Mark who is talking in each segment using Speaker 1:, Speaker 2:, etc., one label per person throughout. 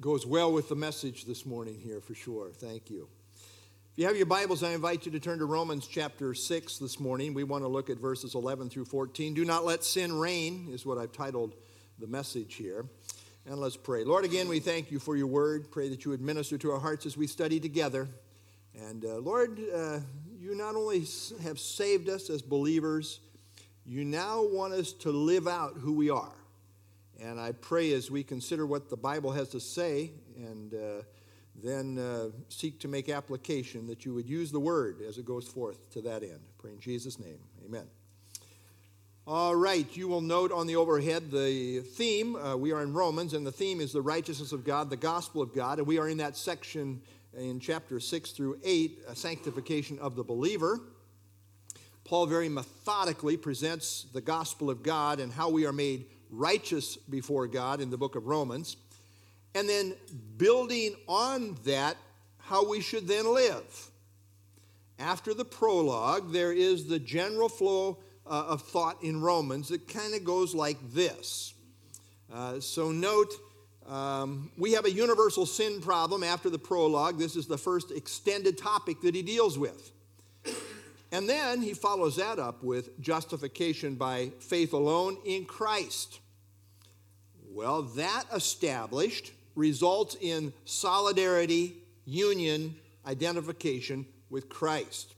Speaker 1: Goes well with the message this morning here for sure. Thank you. If you have your Bibles, I invite you to turn to Romans chapter 6 this morning. We want to look at verses 11 through 14. Do not let sin reign, is what I've titled the message here. And let's pray. Lord, again, we thank you for your word. Pray that you would minister to our hearts as we study together. And uh, Lord, uh, you not only have saved us as believers, you now want us to live out who we are. And I pray as we consider what the Bible has to say and uh, then uh, seek to make application that you would use the word as it goes forth to that end. Pray in Jesus' name. Amen. All right, you will note on the overhead the theme. Uh, we are in Romans, and the theme is the righteousness of God, the gospel of God. And we are in that section in chapter 6 through 8, sanctification of the believer. Paul very methodically presents the gospel of God and how we are made righteous before God in the book of Romans, and then building on that, how we should then live. After the prologue, there is the general flow uh, of thought in Romans that kind of goes like this. Uh, so, note, um, we have a universal sin problem after the prologue. This is the first extended topic that he deals with. And then he follows that up with justification by faith alone in Christ. Well, that established results in solidarity, union, identification with Christ.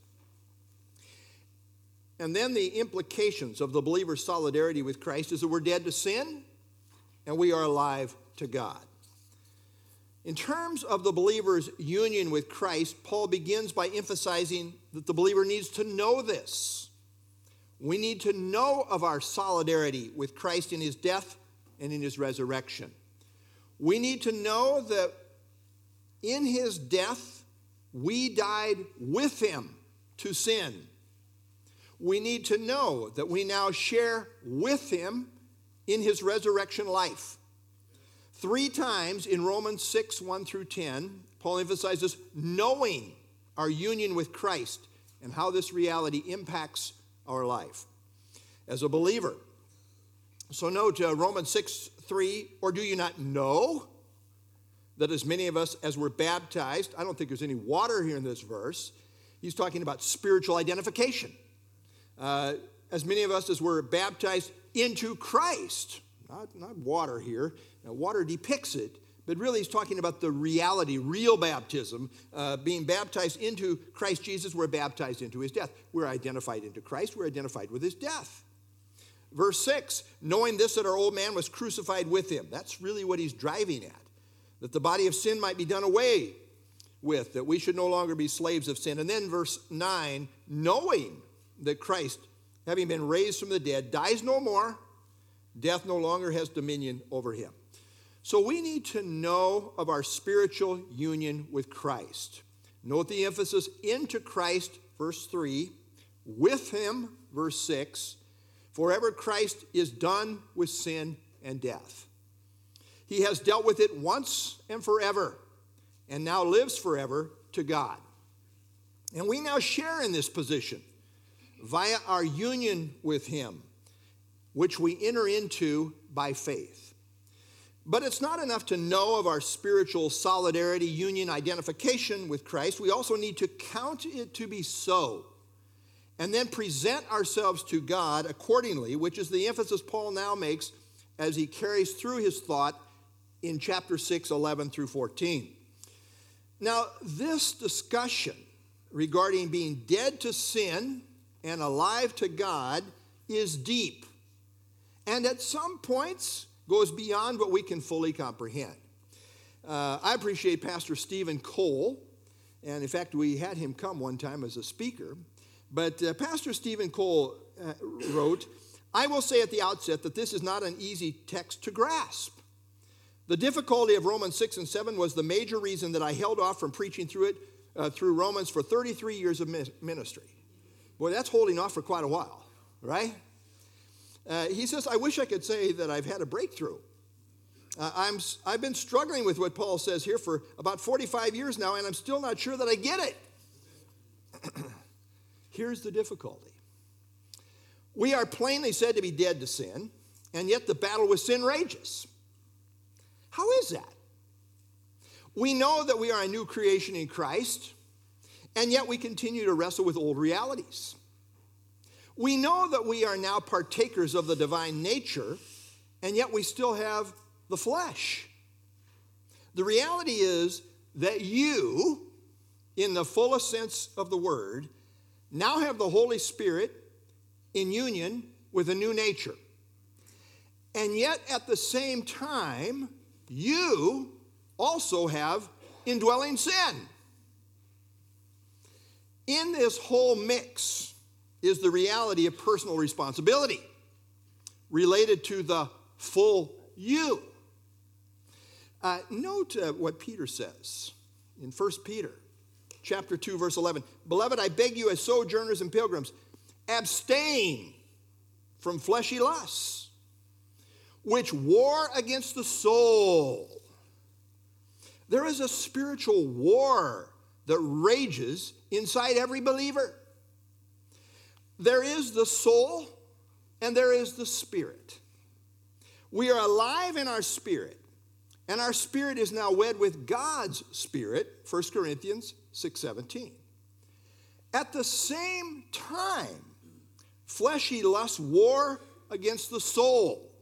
Speaker 1: And then the implications of the believer's solidarity with Christ is that we're dead to sin and we are alive to God. In terms of the believer's union with Christ, Paul begins by emphasizing that the believer needs to know this. We need to know of our solidarity with Christ in his death and in his resurrection. We need to know that in his death, we died with him to sin. We need to know that we now share with him in his resurrection life. Three times in Romans 6 1 through 10, Paul emphasizes knowing our union with Christ and how this reality impacts our life. As a believer, so note uh, Romans 6 3, or do you not know that as many of us as were baptized, I don't think there's any water here in this verse, he's talking about spiritual identification. Uh, as many of us as were baptized into Christ, not, not water here, now, water depicts it, but really he's talking about the reality, real baptism, uh, being baptized into Christ Jesus. We're baptized into his death. We're identified into Christ, we're identified with his death. Verse 6 knowing this, that our old man was crucified with him. That's really what he's driving at. That the body of sin might be done away with, that we should no longer be slaves of sin. And then verse 9 knowing that Christ, having been raised from the dead, dies no more, death no longer has dominion over him. So we need to know of our spiritual union with Christ. Note the emphasis into Christ, verse 3, with him, verse 6. Forever Christ is done with sin and death. He has dealt with it once and forever, and now lives forever to God. And we now share in this position via our union with Him, which we enter into by faith. But it's not enough to know of our spiritual solidarity, union, identification with Christ. We also need to count it to be so and then present ourselves to God accordingly, which is the emphasis Paul now makes as he carries through his thought in chapter 6, 11 through 14. Now, this discussion regarding being dead to sin and alive to God is deep. And at some points, goes beyond what we can fully comprehend. Uh, I appreciate Pastor Steven Cole, and in fact, we had him come one time as a speaker. But uh, Pastor Steven Cole uh, wrote, I will say at the outset that this is not an easy text to grasp. The difficulty of Romans 6 and 7 was the major reason that I held off from preaching through it uh, through Romans for 33 years of ministry. Boy, that's holding off for quite a while, right? Uh, he says, I wish I could say that I've had a breakthrough. Uh, I'm, I've been struggling with what Paul says here for about 45 years now, and I'm still not sure that I get it. Here's the difficulty we are plainly said to be dead to sin, and yet the battle with sin rages. How is that? We know that we are a new creation in Christ, and yet we continue to wrestle with old realities. We know that we are now partakers of the divine nature, and yet we still have the flesh. The reality is that you, in the fullest sense of the word, now have the Holy Spirit in union with a new nature. And yet, at the same time, you also have indwelling sin. In this whole mix is the reality of personal responsibility related to the full you. Uh, note uh, what Peter says in 1 Peter chapter 2 verse 11. Beloved, I beg you as sojourners and pilgrims, abstain from fleshy lusts which war against the soul. There is a spiritual war that rages inside every believer. There is the soul and there is the spirit. We are alive in our spirit, and our spirit is now wed with God's spirit, 1 Corinthians 6:17. At the same time, fleshy lust war against the soul.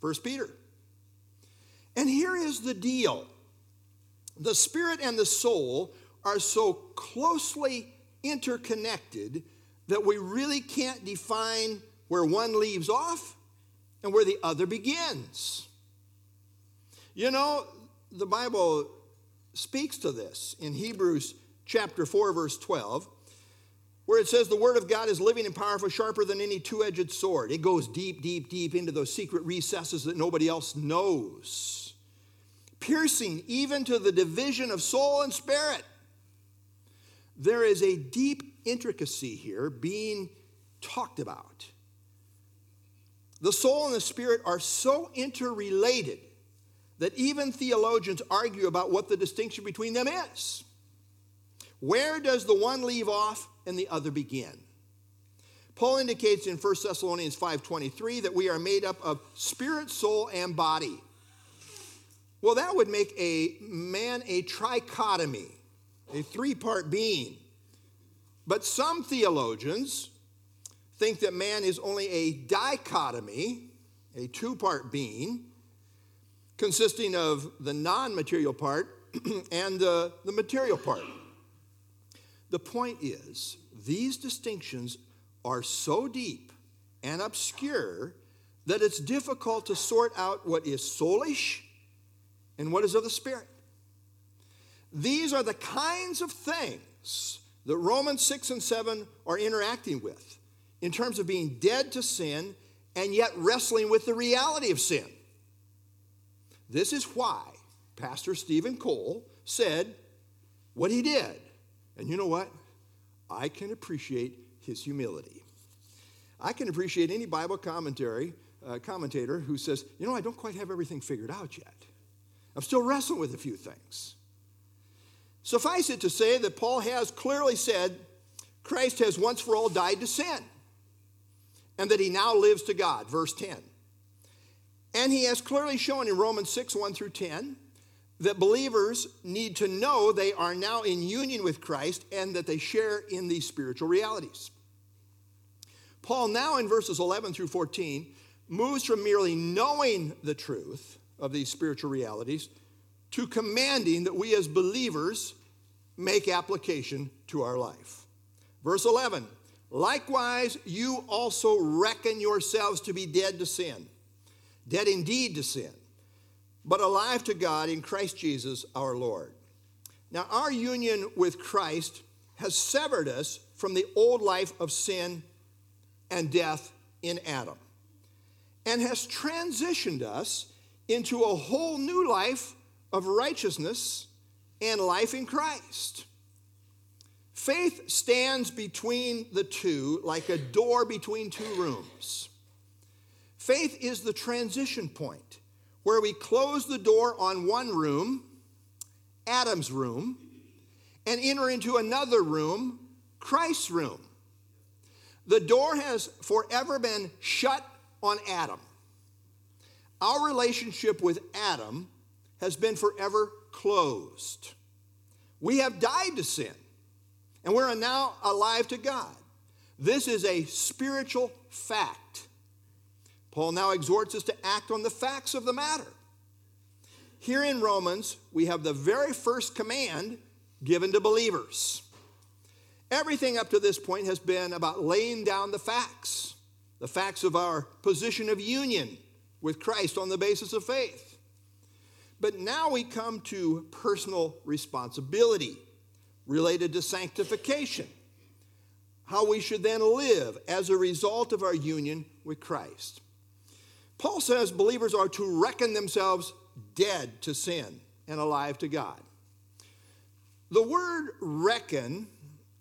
Speaker 1: 1 Peter. And here is the deal the spirit and the soul are so closely interconnected that we really can't define where one leaves off and where the other begins. You know, the Bible speaks to this in Hebrews chapter 4 verse 12 where it says the word of God is living and powerful, sharper than any two edged sword. It goes deep, deep, deep into those secret recesses that nobody else knows, piercing even to the division of soul and spirit. There is a deep intricacy here being talked about. The soul and the spirit are so interrelated that even theologians argue about what the distinction between them is. Where does the one leave off and the other begin. Paul indicates in 1 Thessalonians 5:23 that we are made up of spirit, soul, and body. Well, that would make a man a trichotomy, a three-part being. But some theologians think that man is only a dichotomy, a two-part being, consisting of the non-material part and the, the material part. The point is, these distinctions are so deep and obscure that it's difficult to sort out what is soulish and what is of the Spirit. These are the kinds of things that Romans 6 and 7 are interacting with in terms of being dead to sin and yet wrestling with the reality of sin. This is why Pastor Steven Cole said what he did and you know what? I can appreciate his humility. I can appreciate any Bible commentary uh, commentator who says, you know, I don't quite have everything figured out yet. I'm still wrestling with a few things. Suffice it to say that Paul has clearly said Christ has once for all died to sin and that he now lives to God, verse 10. And he has clearly shown in Romans 6 1 through 10 that believers need to know they are now in union with Christ and that they share in these spiritual realities. Paul, now in verses 11 through 14, moves from merely knowing the truth of these spiritual realities to commanding that we as believers make application to our life. Verse 11 Likewise, you also reckon yourselves to be dead to sin, dead indeed to sin but alive to God in Christ Jesus our Lord. Now, our union with Christ has severed us from the old life of sin and death in Adam and has transitioned us into a whole new life of righteousness and life in Christ. Faith stands between the two like a door between two rooms. Faith is the transition point where we close the door on one room, Adam's room, and enter into another room, Christ's room. The door has forever been shut on Adam. Our relationship with Adam has been forever closed. We have died to sin, and we're now alive to God. This is a spiritual fact. Paul now exhorts us to act on the facts of the matter. Here in Romans, we have the very first command given to believers. Everything up to this point has been about laying down the facts, the facts of our position of union with Christ on the basis of faith. But now we come to personal responsibility related to sanctification, how we should then live as a result of our union with Christ. Paul says believers are to reckon themselves dead to sin and alive to God. The word reckon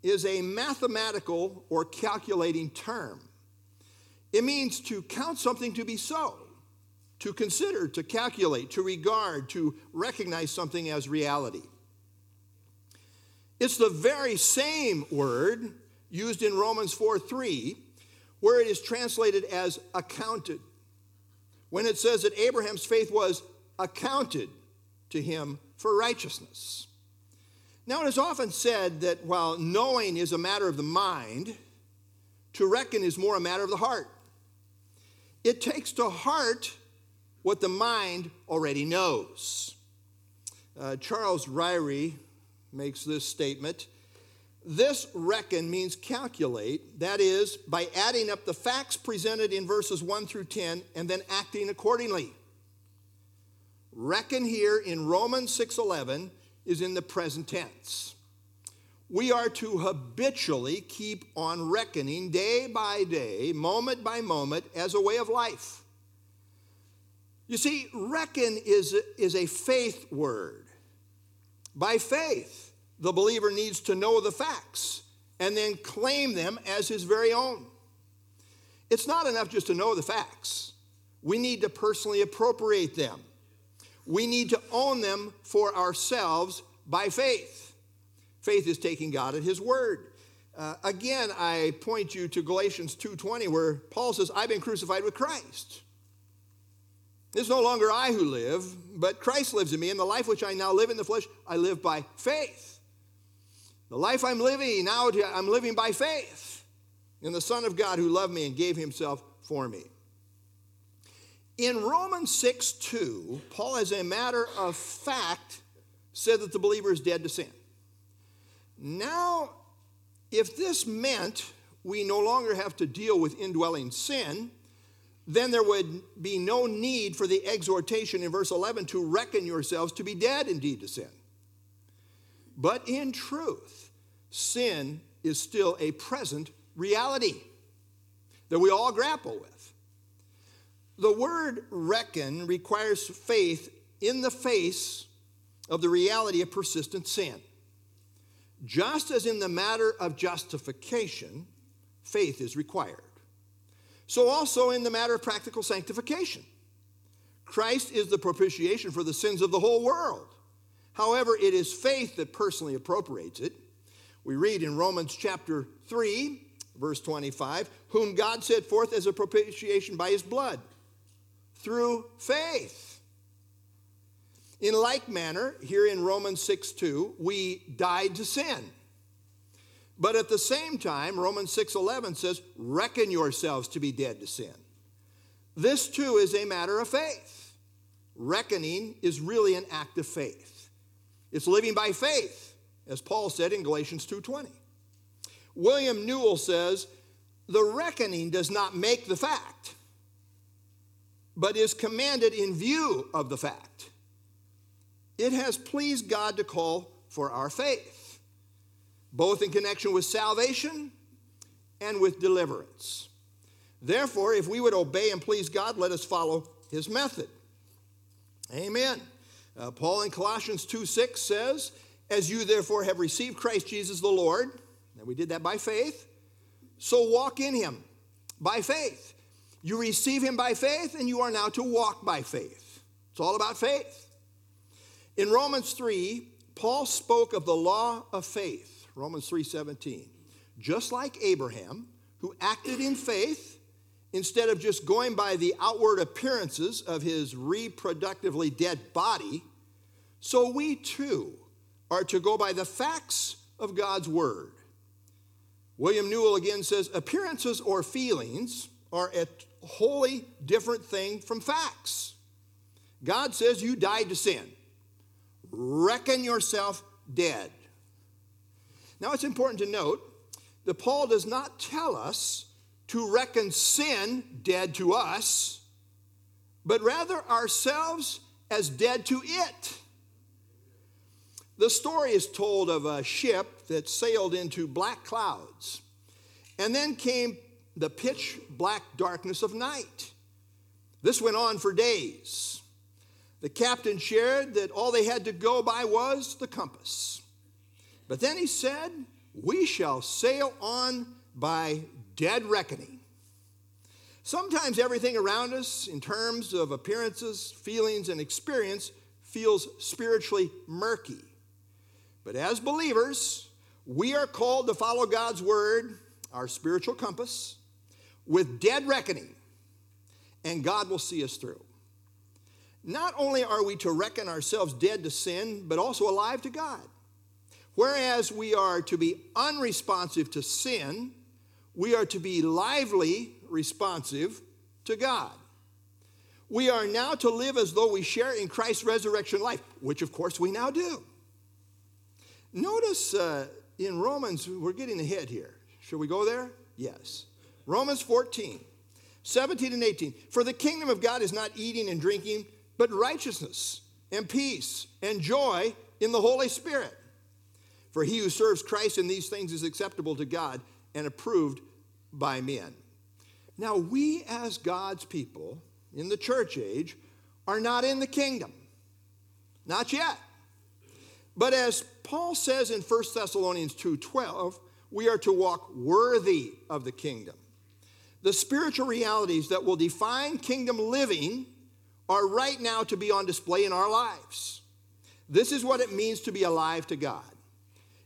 Speaker 1: is a mathematical or calculating term. It means to count something to be so, to consider, to calculate, to regard, to recognize something as reality. It's the very same word used in Romans 4 3, where it is translated as accounted. When it says that Abraham's faith was accounted to him for righteousness. Now, it is often said that while knowing is a matter of the mind, to reckon is more a matter of the heart. It takes to heart what the mind already knows. Uh, Charles Ryrie makes this statement. This reckon means calculate, that is, by adding up the facts presented in verses 1 through 10 and then acting accordingly. Reckon here in Romans 6:11 is in the present tense. We are to habitually keep on reckoning day by day, moment by moment, as a way of life. You see, reckon is, is a faith word. By faith, the believer needs to know the facts and then claim them as his very own. It's not enough just to know the facts, we need to personally appropriate them we need to own them for ourselves by faith. Faith is taking God at his word. Uh, again, I point you to Galatians 2:20 where Paul says, "I've been crucified with Christ." It's no longer I who live, but Christ lives in me, and the life which I now live in the flesh, I live by faith. The life I'm living now, I'm living by faith in the Son of God who loved me and gave himself for me. In Romans 6 2, Paul, as a matter of fact, said that the believer is dead to sin. Now, if this meant we no longer have to deal with indwelling sin, then there would be no need for the exhortation in verse 11 to reckon yourselves to be dead indeed to sin. But in truth, sin is still a present reality that we all grapple with. The word reckon requires faith in the face of the reality of persistent sin. Just as in the matter of justification, faith is required. So, also in the matter of practical sanctification. Christ is the propitiation for the sins of the whole world. However, it is faith that personally appropriates it. We read in Romans chapter 3, verse 25, whom God set forth as a propitiation by his blood through faith. In like manner, here in Romans 6 2, we died to sin. But at the same time, Romans 6:11 says, "Reckon yourselves to be dead to sin." This too is a matter of faith. Reckoning is really an act of faith. It's living by faith, as Paul said in Galatians 2:20. William Newell says, "The reckoning does not make the fact but is commanded in view of the fact. It has pleased God to call for our faith, both in connection with salvation and with deliverance. Therefore, if we would obey and please God, let us follow his method. Amen. Uh, Paul in Colossians 2 6 says, As you therefore have received Christ Jesus the Lord, and we did that by faith, so walk in him by faith you receive him by faith, and you are now to walk by faith. It's all about faith. In Romans 3, Paul spoke of the law of faith, Romans 3:17. Just like Abraham, who acted in faith instead of just going by the outward appearances of his reproductively dead body, so we too are to go by the facts of God's word. William Newell again says appearances or feelings are a wholly different thing from facts. God says you died to sin. Reckon yourself dead. Now it's important to note that Paul does not tell us to reckon sin dead to us, but rather ourselves as dead to it. The story is told of a ship that sailed into black clouds, and then came the pitch black darkness of night. This went on for days. The captain shared that all they had to go by was the compass. But then he said, We shall sail on by dead reckoning. Sometimes everything around us, in terms of appearances, feelings, and experience, feels spiritually murky. But as believers, we are called to follow God's word, our spiritual compass, with dead reckoning, and God will see us through. Not only are we to reckon ourselves dead to sin, but also alive to God. Whereas we are to be unresponsive to sin, we are to be lively responsive to God. We are now to live as though we share in Christ's resurrection life, which of course we now do. Notice uh, in Romans, we're getting ahead here. Should we go there? Yes. Romans 14, 17 and 18. For the kingdom of God is not eating and drinking, but righteousness and peace and joy in the Holy Spirit. For he who serves Christ in these things is acceptable to God and approved by men. Now, we as God's people in the church age are not in the kingdom. Not yet. But as Paul says in 1 Thessalonians 2:12, we are to walk worthy of the kingdom. The spiritual realities that will define kingdom living are right now to be on display in our lives. This is what it means to be alive to God.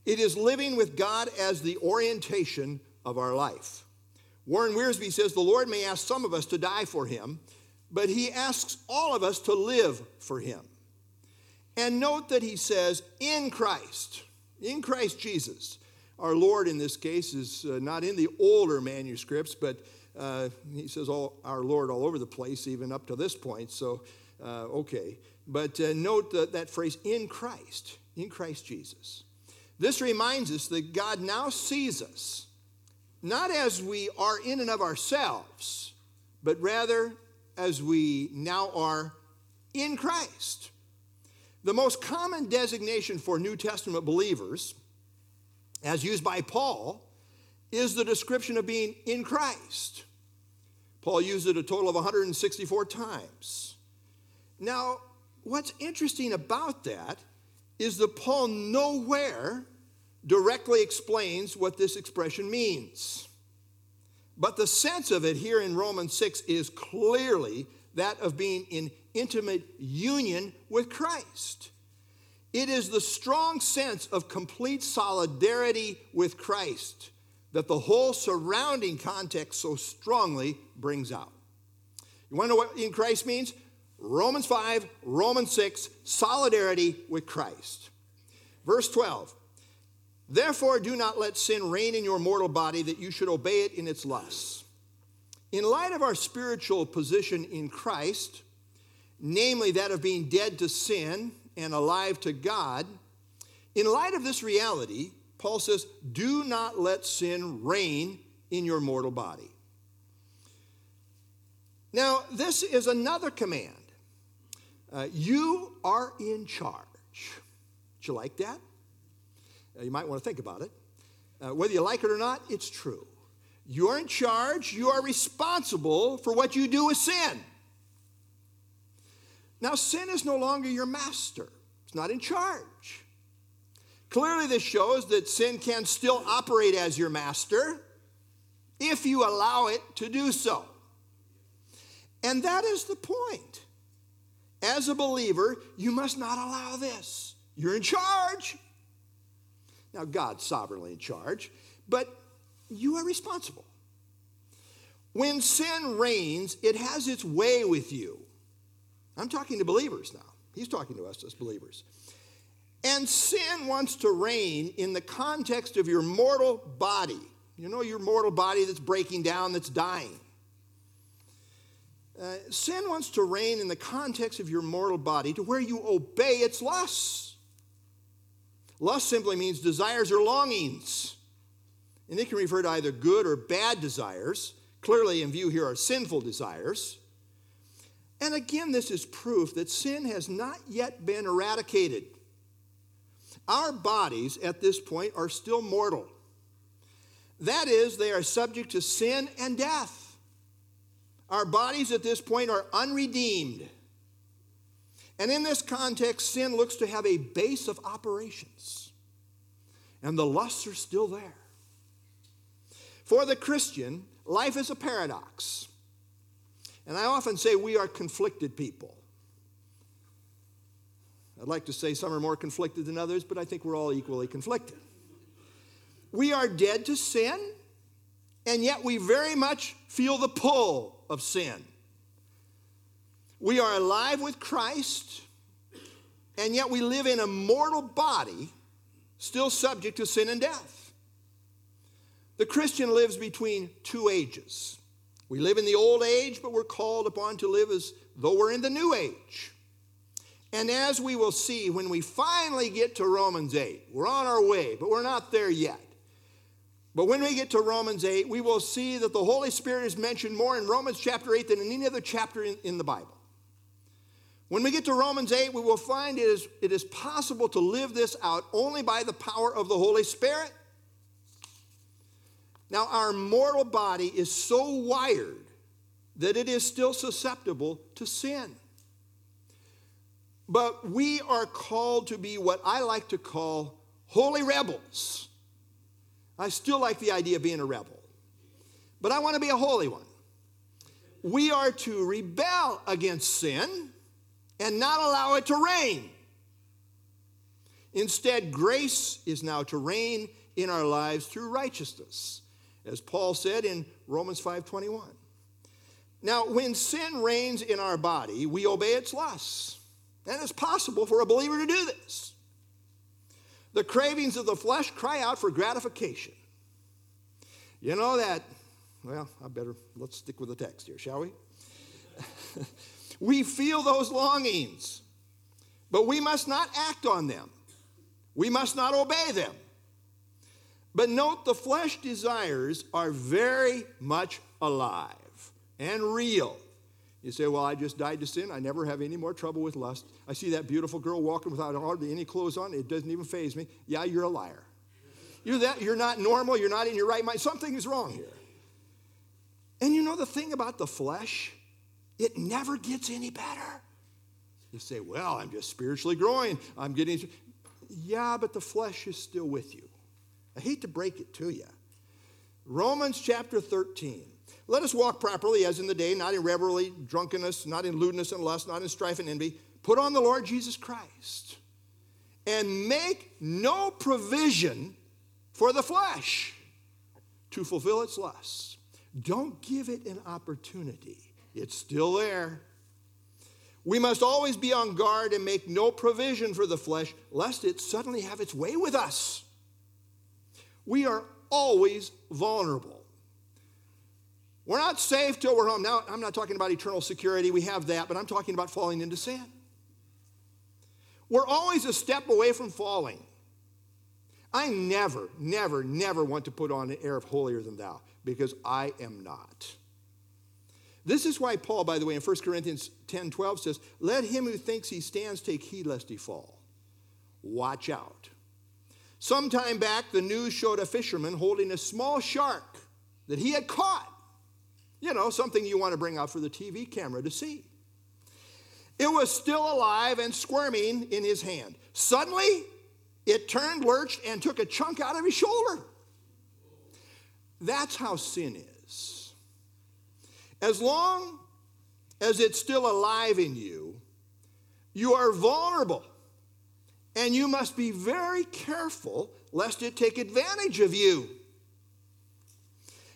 Speaker 1: It is living with God as the orientation of our life. Warren Wiersbe says the Lord may ask some of us to die for him, but he asks all of us to live for him. And note that he says, in Christ, in Christ Jesus. Our Lord in this case is uh, not in the older manuscripts, but uh, he says all, our Lord all over the place, even up to this point. So, uh, okay. But uh, note that, that phrase, in Christ, in Christ Jesus. This reminds us that God now sees us, not as we are in and of ourselves, but rather as we now are in Christ. The most common designation for New Testament believers, as used by Paul, is the description of being in Christ. Paul used it a total of 164 times. Now, what's interesting about that is that Paul nowhere directly explains what this expression means. But the sense of it here in Romans 6 is clearly that of being in intimate union with Christ. It is the strong sense of complete solidarity with Christ that the whole surrounding context so strongly brings out. You want to know what in Christ means? Romans 5, Romans 6, solidarity with Christ. Verse 12 Therefore, do not let sin reign in your mortal body that you should obey it in its lusts. In light of our spiritual position in Christ, namely that of being dead to sin and alive to God, in light of this reality, Paul says, Do not let sin reign in your mortal body. Now, this is another command. Uh, you are in charge. Do you like that? Uh, you might want to think about it. Uh, whether you like it or not, it's true. You are in charge, you are responsible for what you do with sin. Now, sin is no longer your master, it's not in charge. Clearly, this shows that sin can still operate as your master if you allow it to do so. And that is the point. As a believer, you must not allow this. You're in charge. Now, God's sovereignly in charge, but you are responsible. When sin reigns, it has its way with you. I'm talking to believers now. He's talking to us as believers. And sin wants to reign in the context of your mortal body. You know, your mortal body that's breaking down, that's dying. Uh, sin wants to reign in the context of your mortal body to where you obey its lusts. Lust simply means desires or longings. And it can refer to either good or bad desires. Clearly, in view here are sinful desires. And again, this is proof that sin has not yet been eradicated. Our bodies at this point are still mortal. That is, they are subject to sin and death. Our bodies at this point are unredeemed. And in this context, sin looks to have a base of operations. And the lusts are still there. For the Christian, life is a paradox. And I often say we are conflicted people. I'd like to say some are more conflicted than others, but I think we're all equally conflicted. We are dead to sin, and yet we very much feel the pull of sin. We are alive with Christ, and yet we live in a mortal body, still subject to sin and death. The Christian lives between two ages. We live in the old age, but we're called upon to live as though we're in the new age. And as we will see when we finally get to Romans 8, we're on our way, but we're not there yet. But when we get to Romans 8, we will see that the Holy Spirit is mentioned more in Romans chapter 8 than in any other chapter in, in the Bible. When we get to Romans 8, we will find it is, it is possible to live this out only by the power of the Holy Spirit. Now, our mortal body is so wired that it is still susceptible to sin. But we are called to be what I like to call holy rebels. I still like the idea of being a rebel, but I want to be a holy one. We are to rebel against sin and not allow it to reign. Instead, grace is now to reign in our lives through righteousness, as Paul said in Romans 5:21. Now, when sin reigns in our body, we obey its lusts. And it's possible for a believer to do this. The cravings of the flesh cry out for gratification. You know that, well, I better, let's stick with the text here, shall we? we feel those longings, but we must not act on them. We must not obey them. But note the flesh desires are very much alive and real. You say, Well, I just died to sin. I never have any more trouble with lust. I see that beautiful girl walking without hardly any clothes on. It doesn't even faze me. Yeah, you're a liar. You're, that, you're not normal. You're not in your right mind. Something is wrong here. And you know the thing about the flesh? It never gets any better. You say, Well, I'm just spiritually growing. I'm getting. Yeah, but the flesh is still with you. I hate to break it to you. Romans chapter 13. Let us walk properly as in the day, not in revelry, drunkenness, not in lewdness and lust, not in strife and envy. Put on the Lord Jesus Christ and make no provision for the flesh to fulfill its lusts. Don't give it an opportunity, it's still there. We must always be on guard and make no provision for the flesh, lest it suddenly have its way with us. We are always vulnerable. We're not safe till we're home. Now, I'm not talking about eternal security, we have that, but I'm talking about falling into sin. We're always a step away from falling. I never, never, never want to put on an air of holier than thou because I am not. This is why Paul, by the way, in 1 Corinthians 10 12 says, Let him who thinks he stands take heed lest he fall. Watch out. Some time back, the news showed a fisherman holding a small shark that he had caught. You know, something you want to bring out for the TV camera to see. It was still alive and squirming in his hand. Suddenly, it turned, lurched, and took a chunk out of his shoulder. That's how sin is. As long as it's still alive in you, you are vulnerable. And you must be very careful lest it take advantage of you.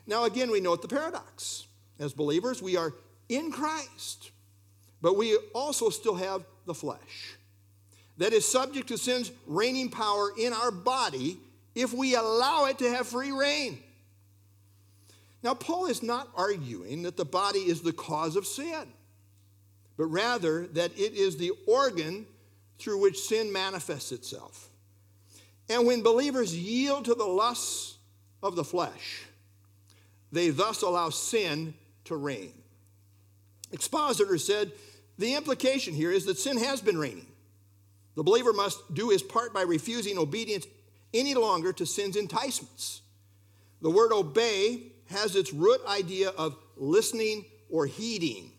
Speaker 1: Now, again, we note the paradox. As believers, we are in Christ, but we also still have the flesh that is subject to sin's reigning power in our body if we allow it to have free reign. Now, Paul is not arguing that the body is the cause of sin, but rather that it is the organ through which sin manifests itself. And when believers yield to the lusts of the flesh, they thus allow sin to reign. Expositor said the implication here is that sin has been reigning. The believer must do his part by refusing obedience any longer to sin's enticements. The word obey has its root idea of listening or heeding.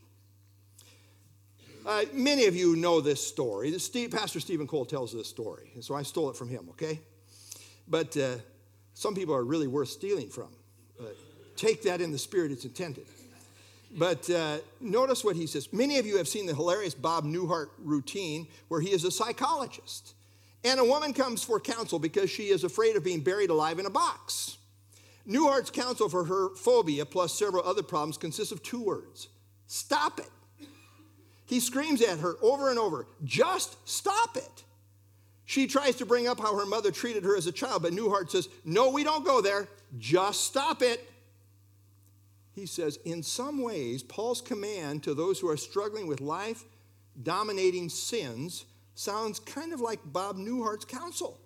Speaker 1: Uh, many of you know this story. Steve, Pastor Steven Cole tells this story, and so I stole it from him, okay? But uh, some people are really worth stealing from. Uh, take that in the spirit it's intended. But uh, notice what he says. Many of you have seen the hilarious Bob Newhart routine where he is a psychologist. And a woman comes for counsel because she is afraid of being buried alive in a box. Newhart's counsel for her phobia, plus several other problems, consists of two words stop it. He screams at her over and over, just stop it. She tries to bring up how her mother treated her as a child, but Newhart says, No, we don't go there. Just stop it he says, in some ways, Paul's command to those who are struggling with life dominating sins sounds kind of like Bob Newhart's counsel.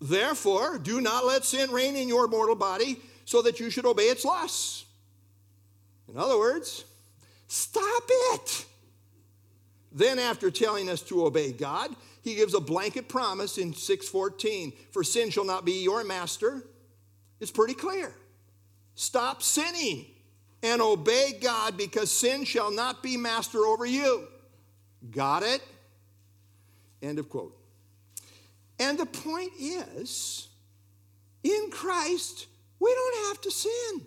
Speaker 1: Therefore, do not let sin reign in your mortal body so that you should obey its lusts. In other words, stop it. Then after telling us to obey God, he gives a blanket promise in 6:14, for sin shall not be your master. It's pretty clear. Stop sinning and obey God because sin shall not be master over you. Got it? End of quote. And the point is, in Christ, we don't have to sin.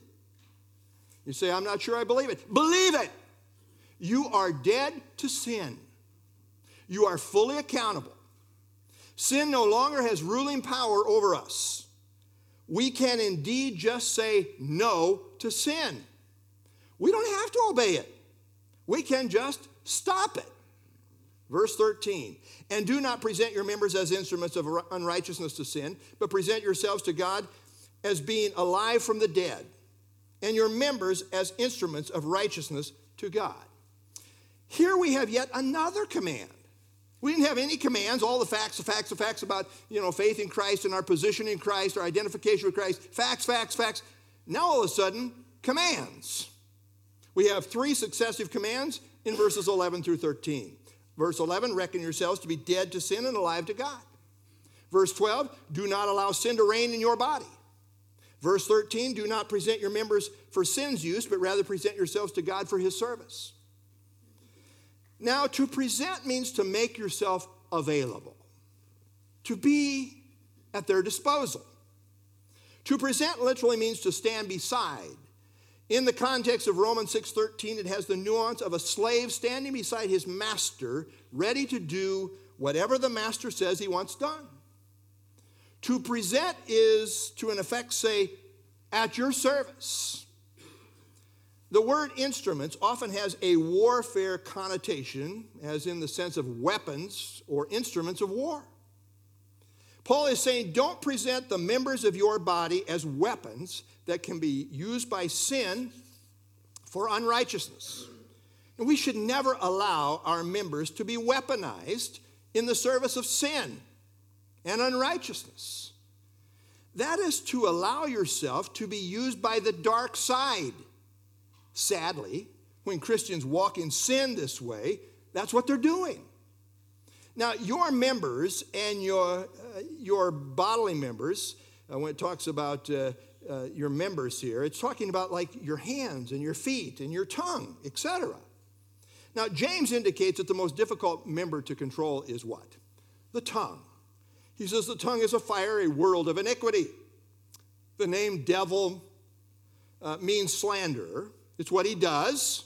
Speaker 1: You say, I'm not sure I believe it. Believe it. You are dead to sin. You are fully accountable. Sin no longer has ruling power over us we can indeed just say no to sin. We don't have to obey it, we can just stop it. Verse 13, and do not present your members as instruments of unrighteousness to sin, but present yourselves to God as being alive from the dead, and your members as instruments of righteousness to God. Here we have yet another command we didn't have any commands, all the facts, the facts, the facts about, you know, faith in Christ and our position in Christ, our identification with Christ. Facts, facts, facts. Now all of a sudden, commands. We have three successive commands in verses 11 through 13. Verse 11, reckon yourselves to be dead to sin and alive to God. Verse 12, do not allow sin to reign in your body. Verse 13, do not present your members for sin's use, but rather present yourselves to God for his service. Now, to present means to make yourself available, to be at their disposal. To present literally means to stand beside. In the context of Romans 6:13, it has the nuance of a slave standing beside his master, ready to do whatever the master says he wants done. To present is to in effect say, at your service. The word instruments often has a warfare connotation, as in the sense of weapons or instruments of war. Paul is saying, don't present the members of your body as weapons that can be used by sin for unrighteousness. And we should never allow our members to be weaponized in the service of sin and unrighteousness. That is to allow yourself to be used by the dark side Sadly, when Christians walk in sin this way, that's what they're doing. Now, your members and your, uh, your bodily members, uh, when it talks about uh, uh your members here, it's talking about like your hands and your feet and your tongue, etc. Now, James indicates that the most difficult member to control is what? The tongue. He says the tongue is a fiery world of iniquity. The name devil uh, means slanderer. It's what he does.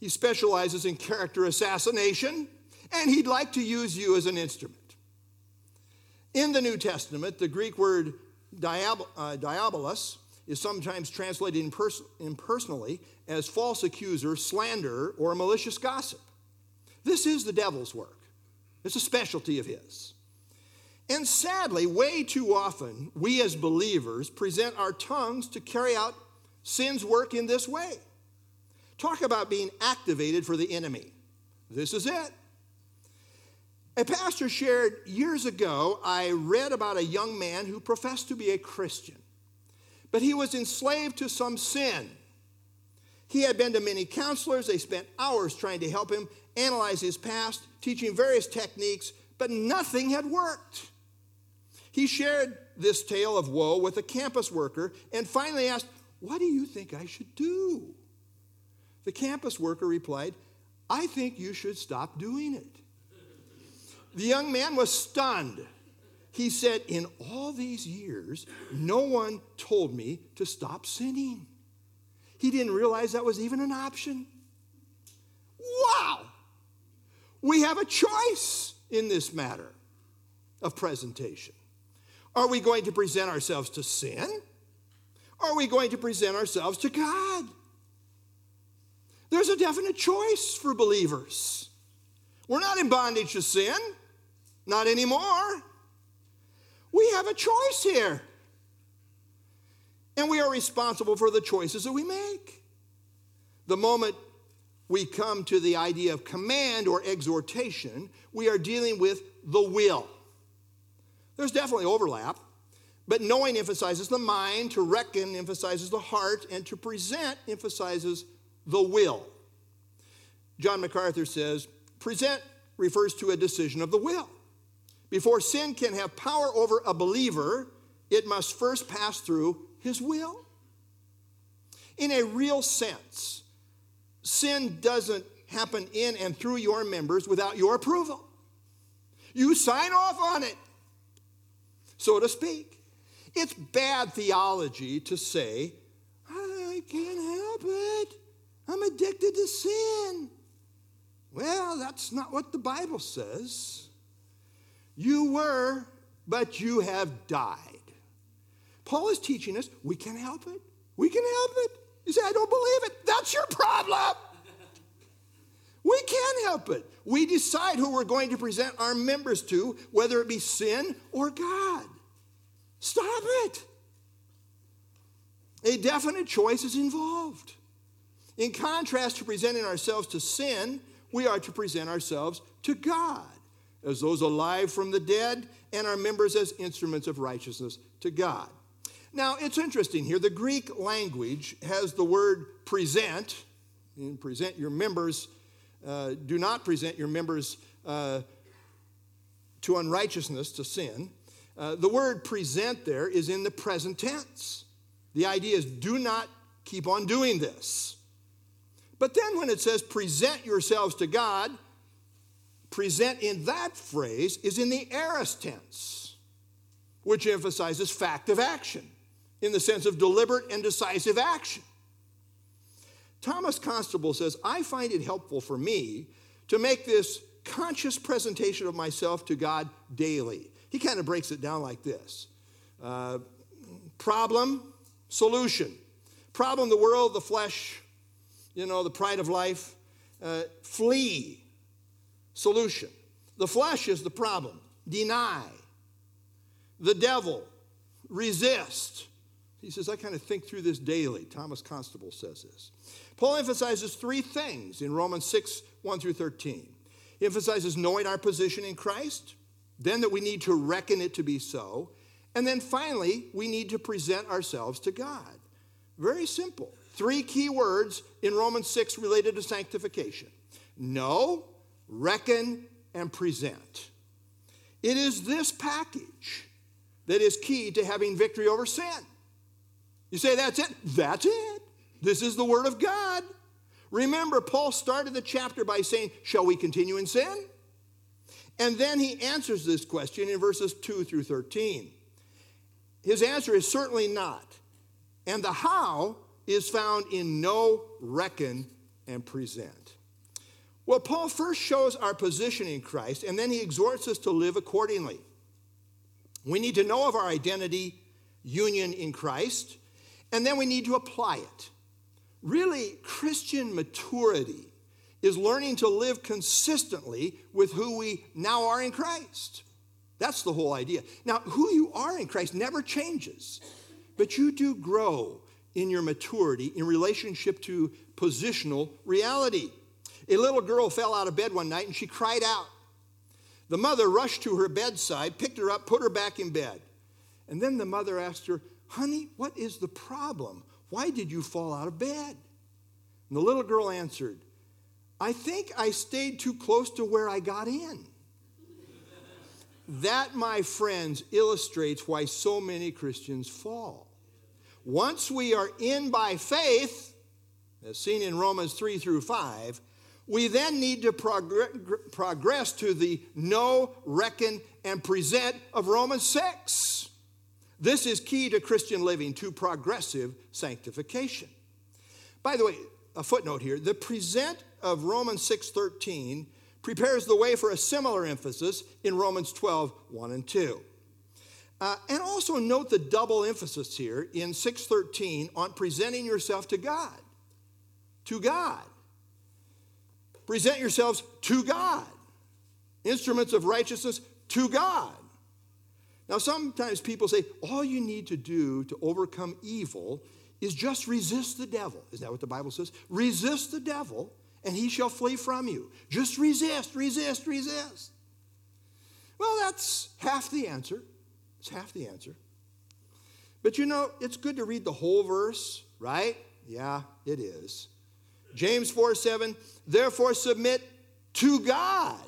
Speaker 1: He specializes in character assassination, and he'd like to use you as an instrument. In the New Testament, the Greek word diab- uh, diabolos is sometimes translated impers- impersonally as false accuser, slanderer, or malicious gossip. This is the devil's work, it's a specialty of his. And sadly, way too often, we as believers present our tongues to carry out sin's work in this way. Talk about being activated for the enemy. This is it. A pastor shared years ago, I read about a young man who professed to be a Christian, but he was enslaved to some sin. He had been to many counselors. They spent hours trying to help him analyze his past, teaching various techniques, but nothing had worked. He shared this tale of woe with a campus worker and finally asked, What do you think I should do? The campus worker replied, I think you should stop doing it. The young man was stunned. He said, In all these years, no one told me to stop sinning. He didn't realize that was even an option. Wow! We have a choice in this matter of presentation. Are we going to present ourselves to sin? Are we going to present ourselves to God? There's a definite choice for believers. We're not in bondage to sin, not anymore. We have a choice here. And we are responsible for the choices that we make. The moment we come to the idea of command or exhortation, we are dealing with the will. There's definitely overlap, but knowing emphasizes the mind, to reckon emphasizes the heart, and to present emphasizes the will. John MacArthur says, present refers to a decision of the will. Before sin can have power over a believer, it must first pass through his will. In a real sense, sin doesn't happen in and through your members without your approval. You sign off on it so to speak. It's bad theology to say, I can't help it. I'm addicted to sin. Well, that's not what the Bible says. You were, but you have died. Paul is teaching us we can help it. We can help it. You say, I don't believe it. That's your problem. We can help it. We decide who we're going to present our members to, whether it be sin or God. Stop it. A definite choice is involved. In contrast to presenting ourselves to sin, we are to present ourselves to God as those alive from the dead and our members as instruments of righteousness to God. Now, it's interesting here. The Greek language has the word present, and present your members uh, do not present your members uh, to unrighteousness, to sin. Uh, the word present there is in the present tense. The idea is do not keep on doing this. But then when it says present yourselves to God, present in that phrase is in the aorist tense, which emphasizes fact of action in the sense of deliberate and decisive action. Thomas Constable says, I find it helpful for me to make this conscious presentation of myself to God daily. He kind of breaks it down like this uh, problem, solution. Problem, the world, the flesh, you know, the pride of life. Uh, flee, solution. The flesh is the problem. Deny. The devil, resist. He says, I kind of think through this daily. Thomas Constable says this. Paul emphasizes three things in Romans 6 1 through 13. He emphasizes knowing our position in Christ, then that we need to reckon it to be so, and then finally, we need to present ourselves to God. Very simple. Three key words in Romans 6 related to sanctification know, reckon, and present. It is this package that is key to having victory over sin. You say, that's it? That's it. This is the Word of God. Remember, Paul started the chapter by saying, Shall we continue in sin? And then he answers this question in verses 2 through 13. His answer is certainly not. And the how is found in know, reckon, and present. Well, Paul first shows our position in Christ, and then he exhorts us to live accordingly. We need to know of our identity, union in Christ, and then we need to apply it. Really, Christian maturity is learning to live consistently with who we now are in Christ. That's the whole idea. Now, who you are in Christ never changes, but you do grow in your maturity in relationship to positional reality. A little girl fell out of bed one night and she cried out. The mother rushed to her bedside, picked her up, put her back in bed. And then the mother asked her, Honey, what is the problem? Why did you fall out of bed? And the little girl answered, I think I stayed too close to where I got in. That, my friends, illustrates why so many Christians fall. Once we are in by faith, as seen in Romans 3 through 5, we then need to progress to the know, reckon, and present of Romans 6. This is key to Christian living, to progressive sanctification. By the way, a footnote here the present of Romans 6:13 prepares the way for a similar emphasis in Romans 12, 1 and 2. Uh, and also note the double emphasis here in 613 on presenting yourself to God. To God. Present yourselves to God. Instruments of righteousness to God. Now, sometimes people say all you need to do to overcome evil is just resist the devil. Is that what the Bible says? Resist the devil and he shall flee from you. Just resist, resist, resist. Well, that's half the answer. It's half the answer. But you know, it's good to read the whole verse, right? Yeah, it is. James 4 7, therefore submit to God,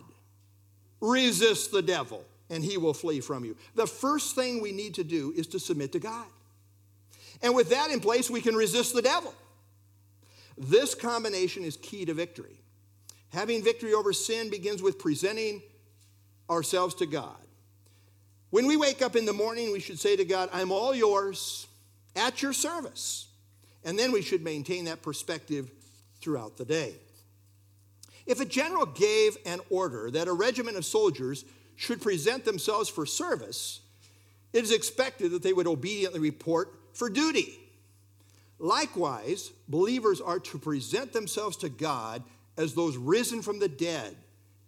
Speaker 1: resist the devil, and he will flee from you. The first thing we need to do is to submit to God. And with that in place, we can resist the devil. This combination is key to victory. Having victory over sin begins with presenting ourselves to God. When we wake up in the morning, we should say to God, I'm all yours, at your service. And then we should maintain that perspective throughout the day. If a general gave an order that a regiment of soldiers should present themselves for service, it is expected that they would obediently report for duty. Likewise, believers are to present themselves to God as those risen from the dead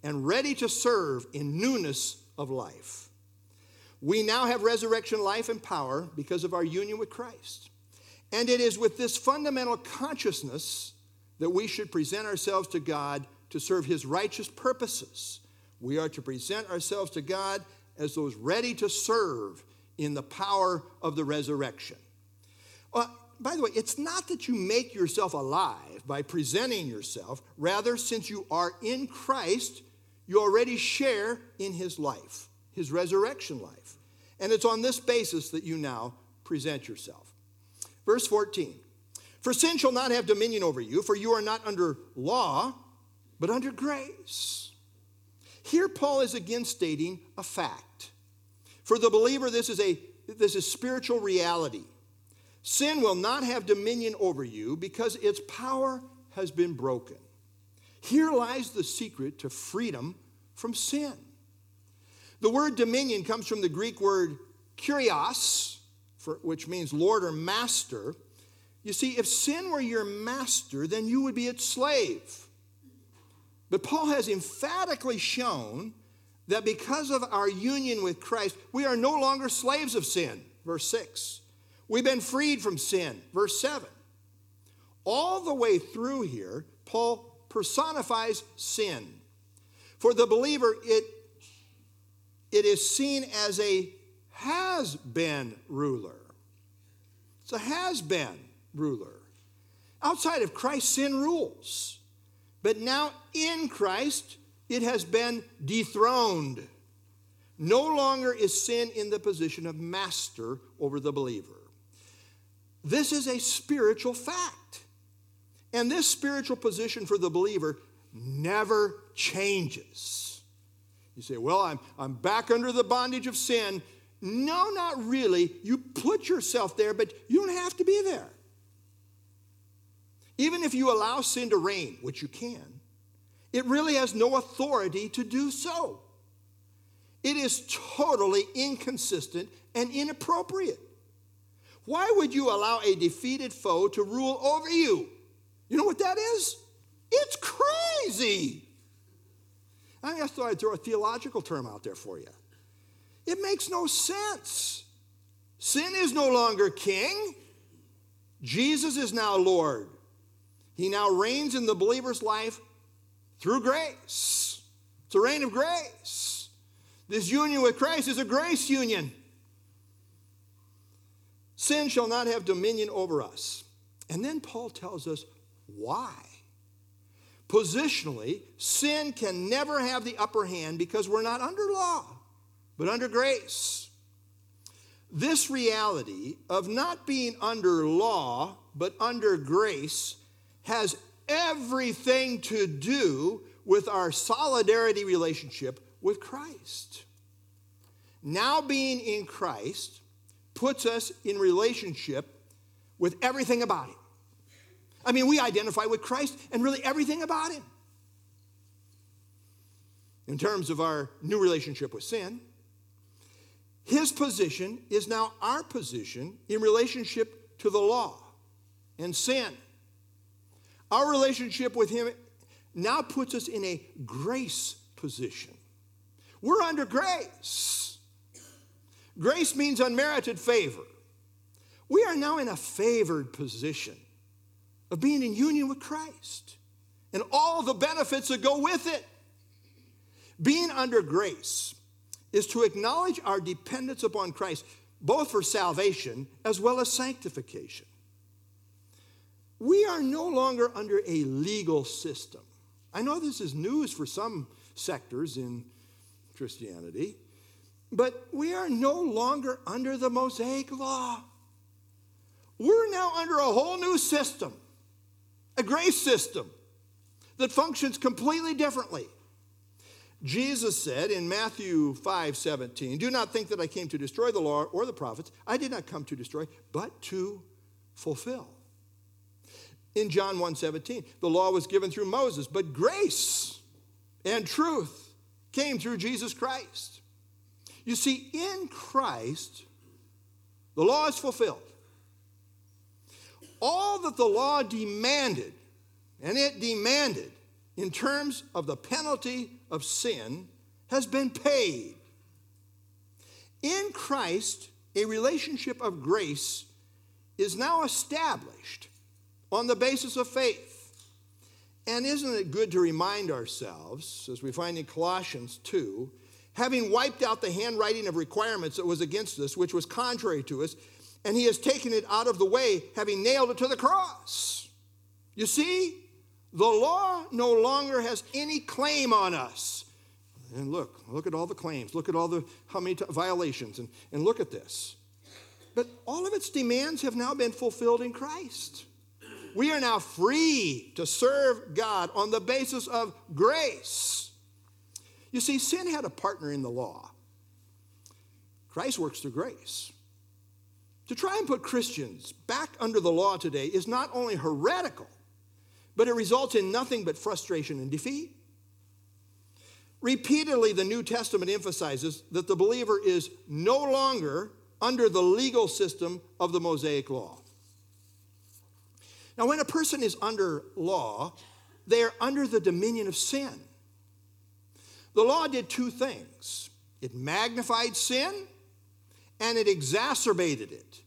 Speaker 1: and ready to serve in newness of life. We now have resurrection life and power because of our union with Christ. And it is with this fundamental consciousness that we should present ourselves to God to serve his righteous purposes. We are to present ourselves to God as those ready to serve in the power of the resurrection. Uh, by the way, it's not that you make yourself alive by presenting yourself. Rather, since you are in Christ, you already share in his life, his resurrection life. And it's on this basis that you now present yourself. Verse 14 For sin shall not have dominion over you, for you are not under law, but under grace. Here, Paul is again stating a fact. For the believer, this is a this is spiritual reality. Sin will not have dominion over you because its power has been broken. Here lies the secret to freedom from sin. The word dominion comes from the Greek word kurios, for, which means lord or master. You see, if sin were your master, then you would be its slave. But Paul has emphatically shown that because of our union with Christ, we are no longer slaves of sin. Verse 6. We've been freed from sin. Verse 7. All the way through here, Paul personifies sin. For the believer, it, it is seen as a has been ruler. It's a has been ruler. Outside of Christ, sin rules. But now in Christ, it has been dethroned. No longer is sin in the position of master over the believer. This is a spiritual fact. And this spiritual position for the believer never changes. You say, Well, I'm, I'm back under the bondage of sin. No, not really. You put yourself there, but you don't have to be there. Even if you allow sin to reign, which you can, it really has no authority to do so. It is totally inconsistent and inappropriate. Why would you allow a defeated foe to rule over you? You know what that is? It's crazy. I just thought I'd throw a theological term out there for you. It makes no sense. Sin is no longer king. Jesus is now Lord. He now reigns in the believer's life through grace. It's a reign of grace. This union with Christ is a grace union. Sin shall not have dominion over us. And then Paul tells us why. Positionally, sin can never have the upper hand because we're not under law, but under grace. This reality of not being under law, but under grace, has everything to do with our solidarity relationship with Christ. Now, being in Christ puts us in relationship with everything about Him. I mean, we identify with Christ and really everything about Him. In terms of our new relationship with sin, His position is now our position in relationship to the law and sin. Our relationship with Him now puts us in a grace position. We're under grace. Grace means unmerited favor. We are now in a favored position of being in union with Christ and all the benefits that go with it. Being under grace is to acknowledge our dependence upon Christ, both for salvation as well as sanctification. We are no longer under a legal system. I know this is news for some sectors in Christianity, but we are no longer under the Mosaic law. We're now under a whole new system a grace system that functions completely differently. Jesus said in Matthew 5 17, Do not think that I came to destroy the law or the prophets. I did not come to destroy, but to fulfill. In John 1 17, the law was given through Moses, but grace and truth came through Jesus Christ. You see, in Christ, the law is fulfilled all that the law demanded, and it demanded in terms of the penalty of sin, has been paid. In Christ, a relationship of grace is now established on the basis of faith. And isn't it good to remind ourselves, as we find in Colossians 2, having wiped out the handwriting of requirements that was against us, which was contrary to us, and he has taken it out of the way, having nailed it to the cross. You see, the law no longer has any claim on us. And look, look at all the claims. Look at all the how many t- violations, and, and look at this. But all of its demands have now been fulfilled in Christ. We are now free to serve God on the basis of grace. You see, sin had a partner in the law. Christ works through grace. To try and put Christians back under the law today is not only heretical, but it results in nothing but frustration and defeat. Repeatedly, the New Testament emphasizes that the believer is no longer under the legal system of the Mosaic law. Now, when a person is under law, they are under the dominion of sin. The law did two things it magnified sin and it exacerbated it.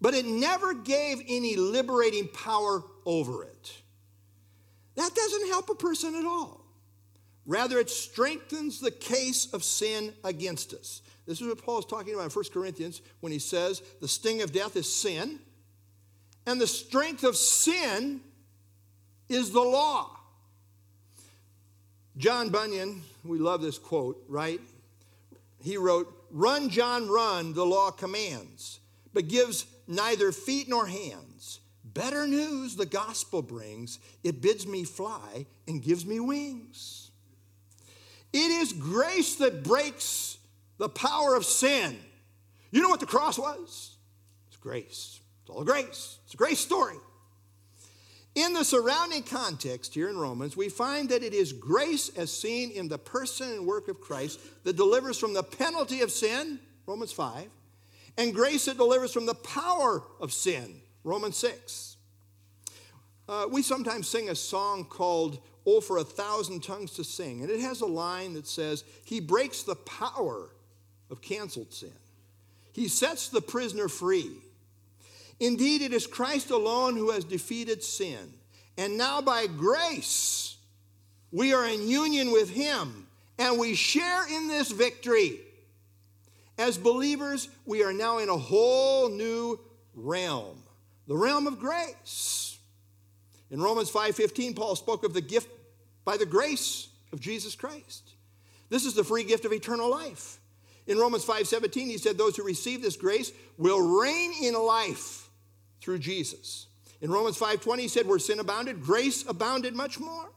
Speaker 1: But it never gave any liberating power over it. That doesn't help a person at all. Rather, it strengthens the case of sin against us. This is what Paul is talking about in 1 Corinthians when he says the sting of death is sin, and the strength of sin is the law. John Bunyan, we love this quote, right? He wrote, Run, John, run, the law commands, but gives neither feet nor hands. Better news the gospel brings. It bids me fly and gives me wings. It is grace that breaks the power of sin. You know what the cross was? It's grace. It's all grace. It's a grace story. In the surrounding context here in Romans, we find that it is grace as seen in the person and work of Christ that delivers from the penalty of sin, Romans 5, and grace that delivers from the power of sin, Romans 6. Uh, we sometimes sing a song called Oh, for a Thousand Tongues to Sing, and it has a line that says, He breaks the power of canceled sin, He sets the prisoner free. Indeed, it is Christ alone who has defeated sin. And now, by grace, we are in union with Him and we share in this victory. As believers, we are now in a whole new realm, the realm of grace. In Romans 5:15, Paul spoke of the gift by the grace of Jesus Christ. This is the free gift of eternal life. In Romans 5:17, he said those who receive this grace will reign in life through Jesus. In Romans 5:20, he said where sin abounded, grace abounded much more.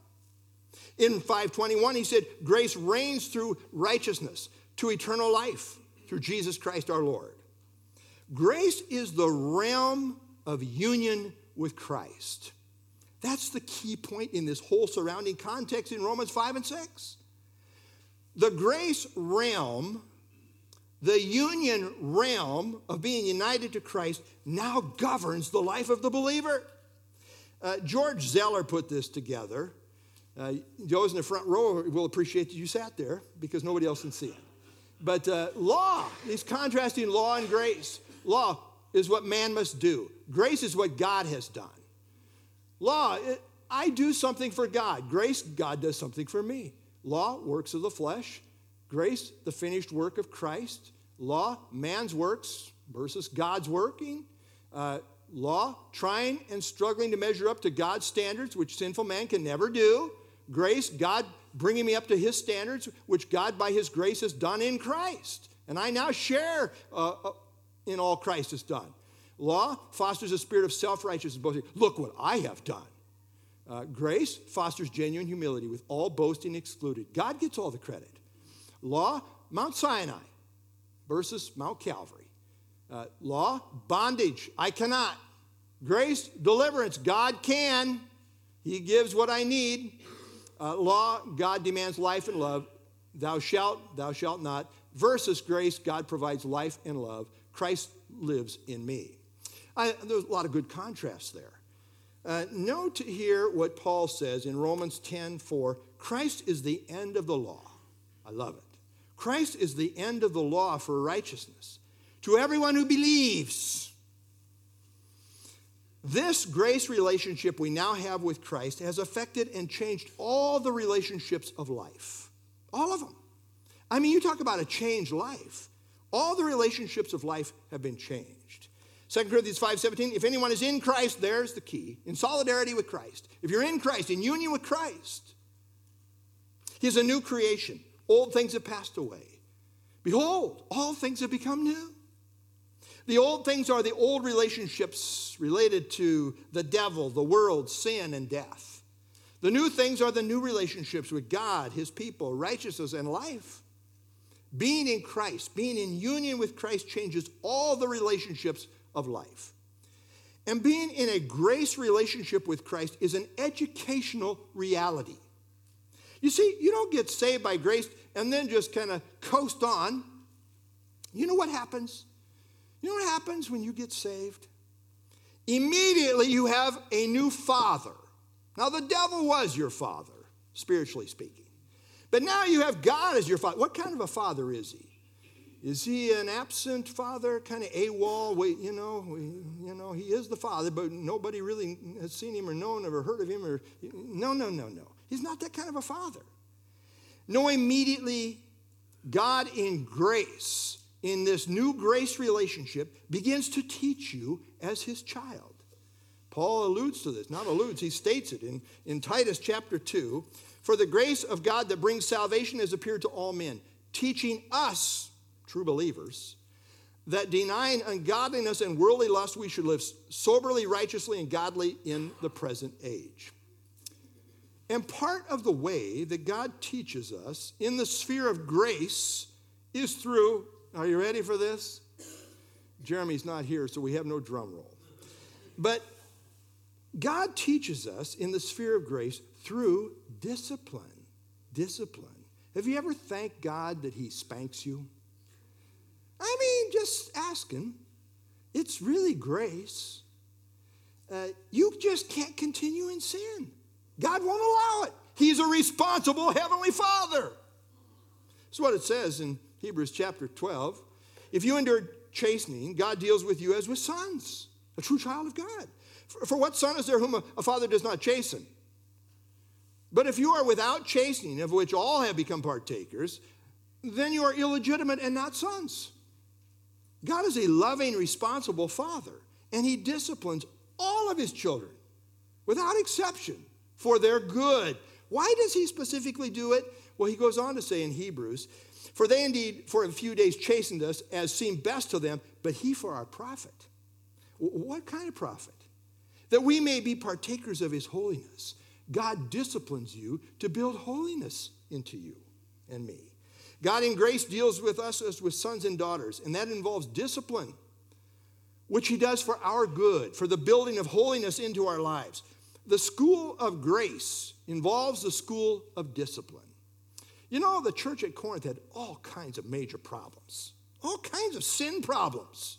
Speaker 1: In 521, he said, Grace reigns through righteousness to eternal life through Jesus Christ our Lord. Grace is the realm of union with Christ. That's the key point in this whole surrounding context in Romans 5 and 6. The grace realm, the union realm of being united to Christ, now governs the life of the believer. Uh, George Zeller put this together uh, those in the front row will appreciate that you sat there because nobody else can see it. But uh, law, he's contrasting law and grace. Law is what man must do, grace is what God has done. Law, it, I do something for God. Grace, God does something for me. Law, works of the flesh. Grace, the finished work of Christ. Law, man's works versus God's working. Uh, law, trying and struggling to measure up to God's standards, which sinful man can never do grace, God bringing me up to his standards, which God by his grace has done in Christ. And I now share uh, uh, in all Christ has done. Law fosters a spirit of self righteousness. Boasting. Look what I have done. Uh, grace fosters genuine humility with all boasting excluded. God gets all the credit. Law, Mount Sinai versus Mount Calvary. Uh, law, bondage, I cannot. Grace, deliverance, God can. He gives what I need. Uh, law, God demands life and love. Thou shalt, thou shalt not. Versus grace, God provides life and love. Christ lives in me. I, there's a lot of good contrast there. Uh, note here what Paul says in Romans 10 4 Christ is the end of the law. I love it. Christ is the end of the law for righteousness to everyone who believes. This grace relationship we now have with Christ has affected and changed all the relationships of life. All of them. I mean, you talk about a changed life. All the relationships of life have been changed. 2 Corinthians 5:17, if anyone is in Christ, there's the key. In solidarity with Christ. If you're in Christ, in union with Christ, He's a new creation. Old things have passed away. Behold, all things have become new. The old things are the old relationships related to the devil, the world, sin, and death. The new things are the new relationships with God, His people, righteousness, and life. Being in Christ, being in union with Christ, changes all the relationships of life. And being in a grace relationship with Christ is an educational reality. You see, you don't get saved by grace and then just kind of coast on. You know what happens? You know what happens when you get saved? Immediately you have a new father. Now, the devil was your father, spiritually speaking. But now you have God as your father. What kind of a father is he? Is he an absent father, kind of AWOL? We, you know, we, you know, he is the father, but nobody really has seen him or known or heard of him. Or no, no, no, no. He's not that kind of a father. No, immediately, God in grace in this new grace relationship begins to teach you as his child. Paul alludes to this, not alludes, he states it in, in Titus chapter 2. For the grace of God that brings salvation has appeared to all men, teaching us, true believers, that denying ungodliness and worldly lust, we should live soberly, righteously, and godly in the present age. And part of the way that God teaches us in the sphere of grace is through are you ready for this? Jeremy's not here, so we have no drum roll. But God teaches us in the sphere of grace through discipline. Discipline. Have you ever thanked God that He spanks you? I mean, just asking. It's really grace. uh, you just can't continue in sin. God won't allow it. He's a responsible Heavenly Father. That's what it says in Hebrews chapter 12. If you endure chastening, God deals with you as with sons, a true child of God. For, for what son is there whom a, a father does not chasten? But if you are without chastening, of which all have become partakers, then you are illegitimate and not sons. God is a loving, responsible father, and he disciplines all of his children without exception for their good. Why does he specifically do it? Well, he goes on to say in Hebrews, For they indeed for a few days chastened us as seemed best to them, but he for our profit. What kind of profit? That we may be partakers of his holiness. God disciplines you to build holiness into you and me. God in grace deals with us as with sons and daughters, and that involves discipline, which He does for our good, for the building of holiness into our lives. The school of grace involves the school of discipline. You know, the church at Corinth had all kinds of major problems, all kinds of sin problems.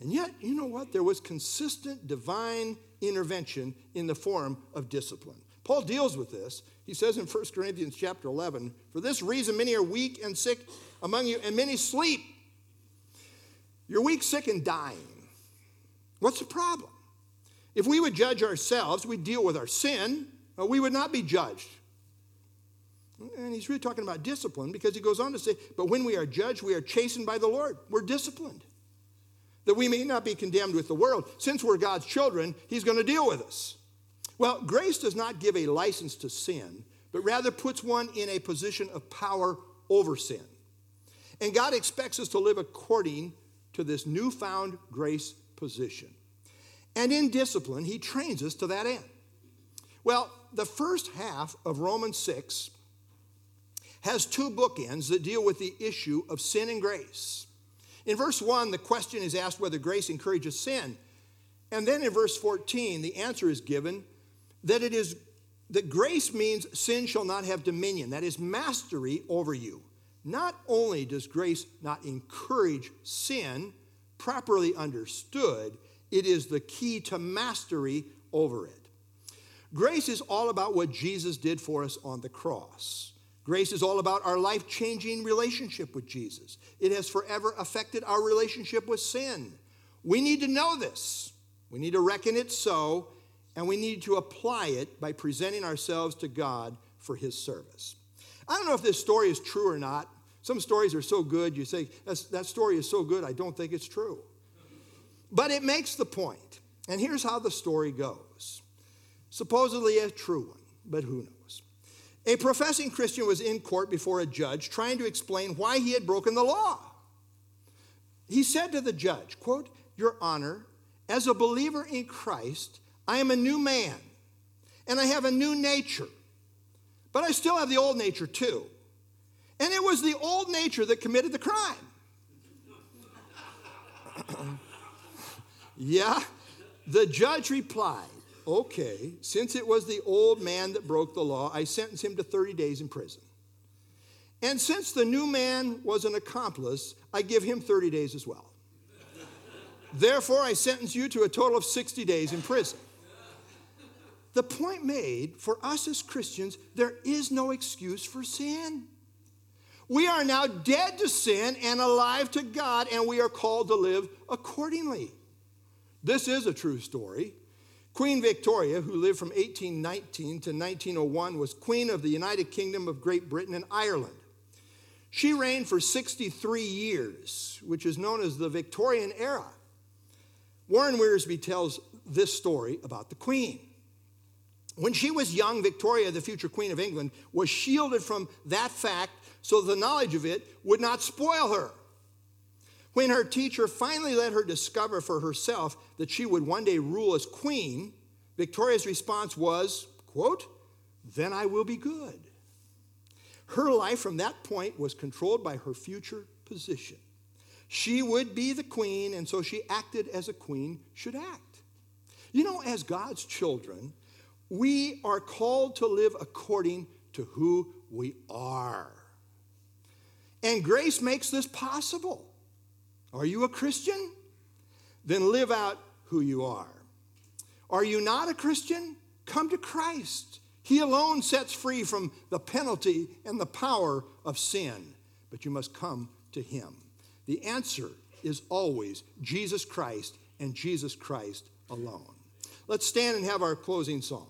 Speaker 1: And yet, you know what? There was consistent divine intervention in the form of discipline. Paul deals with this. He says in 1 Corinthians chapter 11, For this reason many are weak and sick among you, and many sleep. You're weak, sick, and dying. What's the problem? If we would judge ourselves, we'd deal with our sin, we would not be judged. And he's really talking about discipline because he goes on to say, But when we are judged, we are chastened by the Lord. We're disciplined. That we may not be condemned with the world. Since we're God's children, he's going to deal with us. Well, grace does not give a license to sin, but rather puts one in a position of power over sin. And God expects us to live according to this newfound grace position. And in discipline, He trains us to that end. Well, the first half of Romans 6 has two bookends that deal with the issue of sin and grace. In verse 1, the question is asked whether grace encourages sin. And then in verse 14, the answer is given that it is that grace means sin shall not have dominion, that is mastery over you. Not only does grace not encourage sin, properly understood, it is the key to mastery over it. Grace is all about what Jesus did for us on the cross. Grace is all about our life changing relationship with Jesus. It has forever affected our relationship with sin. We need to know this. We need to reckon it so and we need to apply it by presenting ourselves to God for His service. I don't know if this story is true or not. Some stories are so good, you say, that story is so good, I don't think it's true. But it makes the. And here's how the story goes supposedly a true one, but who knows? A professing Christian was in court before a judge trying to explain why he had broken the law. He said to the judge, quote, Your Honor, as a believer in Christ, I am a new man and I have a new nature. But I still have the old nature too. And it was the old nature that committed the crime. Yeah, the judge replied, Okay, since it was the old man that broke the law, I sentence him to 30 days in prison. And since the new man was an accomplice, I give him 30 days as well. Therefore, I sentence you to a total of 60 days in prison. The point made for us as Christians, there is no excuse for sin. We are now dead to sin and alive to God, and we are called to live accordingly. This is a true story. Queen Victoria, who lived from 1819 to 1901, was Queen of the United Kingdom of Great Britain and Ireland. She reigned for 63 years, which is known as the Victorian era. Warren Wiersbe tells this story about the Queen. When she was young, Victoria, the future Queen of England, was shielded from that fact so the knowledge of it would not spoil her. When her teacher finally let her discover for herself that she would one day rule as queen, Victoria's response was, quote, then I will be good. Her life from that point was controlled by her future position. She would be the queen, and so she acted as a queen should act. You know, as God's children, we are called to live according to who we are. And grace makes this possible. Are you a Christian? Then live out who you are. Are you not a Christian? Come to Christ. He alone sets free from the penalty and the power of sin, but you must come to Him. The answer is always Jesus Christ and Jesus Christ alone. Let's stand and have our closing song.